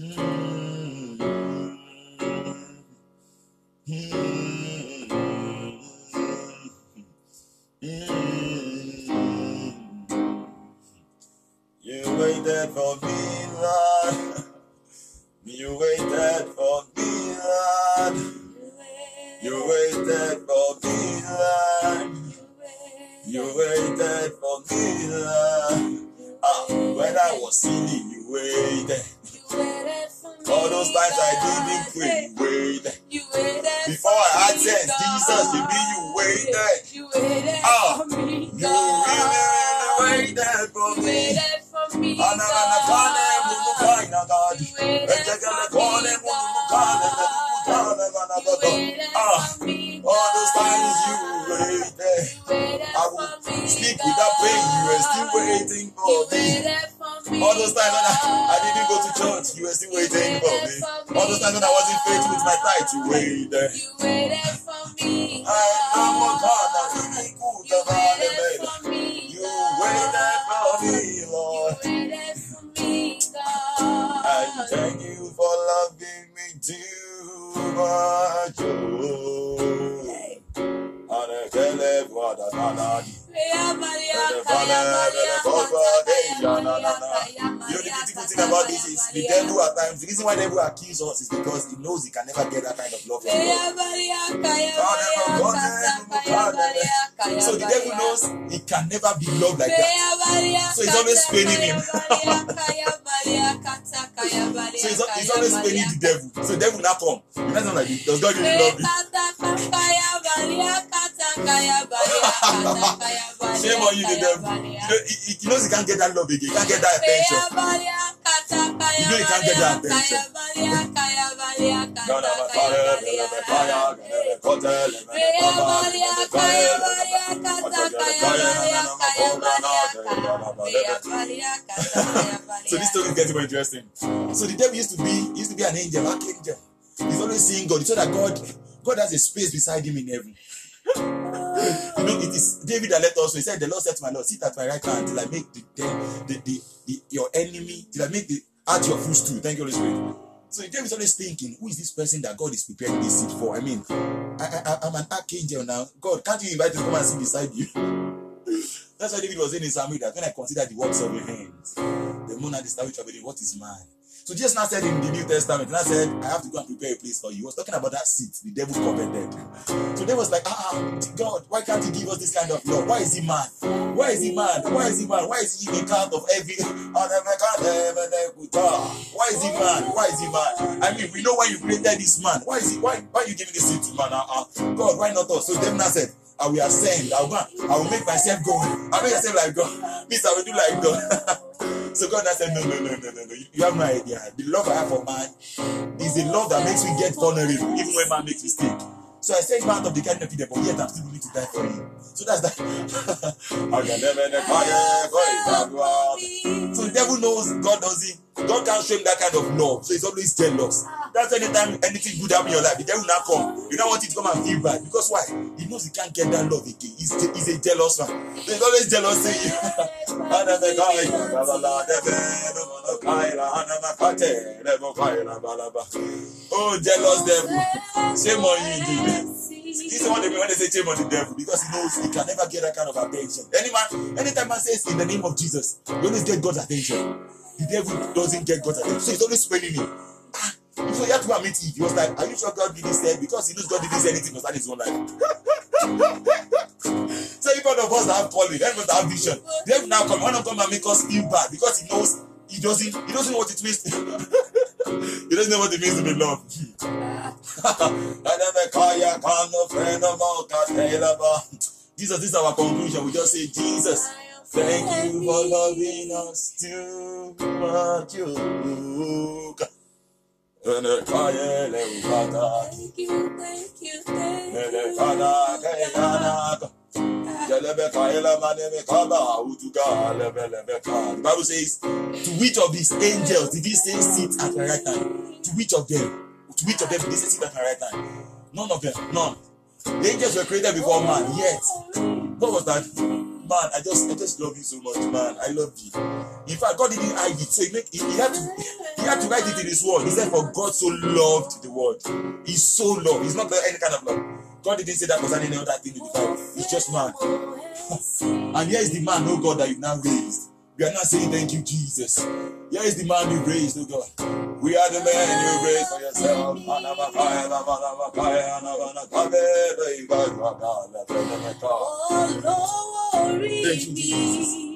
You waited for me, Lord. You waited for me, Lord. You waited for me, Lord. You waited for me, Lord. Ah, when I was sinning, you waited. Those times I didn't pray, waited. Before I had sense, Jesus, you mean you waited. You waited Ah, for me, You really, really waited for You me. waited for me, Ana na kane God. kaina gadi. You waited Ejekele for kone me, munu kane munu God. kane mana You godo. waited Ah, all those times you waited. I will sleep without pain. You were still waiting for me. Still You for waited me. for All those me, times when I wasn't faithful with my tithe, you waited. You waited for me, I am a God that You have had a waited for me, You waited for God. me, You Lord. waited for me, God. thank you for loving me too much. Oh. Thing about this is the devil at times, the reason why the devil accuses us is because he knows he can never get that kind of love from God. So the devil knows he can never be loved like that. So he's always paining him. So he's, he's always paining the devil. So the devil not come. You know, like, does God really love you? Shame on you, the devil. You know, he, he knows he can't get that love again. He can't get that attention. He So this story is getting more interesting. So the devil used to be used to be an angel, archangel. He's always seeing God. So that God, God has a space beside him in heaven. You know, it is David that us. know. He said, "The Lord said to my Lord, sit at my right hand till I make the the, the, the, your enemy till I make the at your footstool." Thank you, Holy Spirit. So David is always thinking, "Who is this person that God is preparing this seat for?" I mean, I, I, I'm an archangel now. God, can't you invite me to come and sit beside you? That's why David was in Psalm that when I consider the works of your hands, the moon and the star which are what is mine? So Jesus now said in the New Testament, and I said, I have to go and prepare a place for you. He was talking about that seat the devil coveted. So they was like, ah, ah, God, why can't you give us this kind of love? Why is he mad? Why is he mad? Why is he mad? Why is he in count of every Why is he mad? Why is he mad? I mean, we know why you created this man. Why is he why why are you giving this seat to man? Uh, uh, God, why not us? So them now said, I will ascend. I will, I will make myself go. I make myself like God. Please, I will do like God. so God now said, No, no, no, no, no, no. You, have no idea. The love I have for man is the love that makes me get vulnerable, even when man makes mistake. So I said, part of the kind of people, but yet I'm still willing to die for you. So that's that. so the devil knows God doesn't. God can't show him that kind of love. So he's always jealous. That's anytime anything good happen in your life, the devil now come. You don't want it to come and feel bad. Because why? He knows he can't get that love again. He's, he's a jealous man. He's always jealous saying, Oh, jealous devil. Shame on you. This is what they mean when they say shame on the devil because he knows he can never get that kind of attention. Any man, anytime man says in the name of Jesus, you always get God's attention. The devil doesn't get God's attention, so he's always spending him. So he had to and meet Eve. He was like, Are you sure God did this there? Because he knows God did this anything concerning his own life. so if one of us have calling, everyone have vision. The devil now come, want to come and make us bad because he knows he doesn't he doesn't know what it means. he doesn't know what it means to be loved. Jesus, this is our conclusion. We just say, Jesus, thank you for loving us too much. Oh, Thank you, thank you, thank you. The Bible says, to which of these angels did he say sit at my right hand? To which of them? To which of them did he say sit at my right hand? None of them. None. The angels were created before man, yet. What was that? Man, I just I just love you so much, man. I love you. In fact, God didn't hide it, so he, make, he, he had to he had to write it in his word. He said, For God so loved the world. He's so loved. He's not any kind of love. God didn't say that concerning any other thing in the Bible. It's just man. And here is the man, oh God, that you now raised. We are not saying thank you, Jesus. Here is the man you raised, oh God. We are the man you raised for yourself. Thank you. Jesus.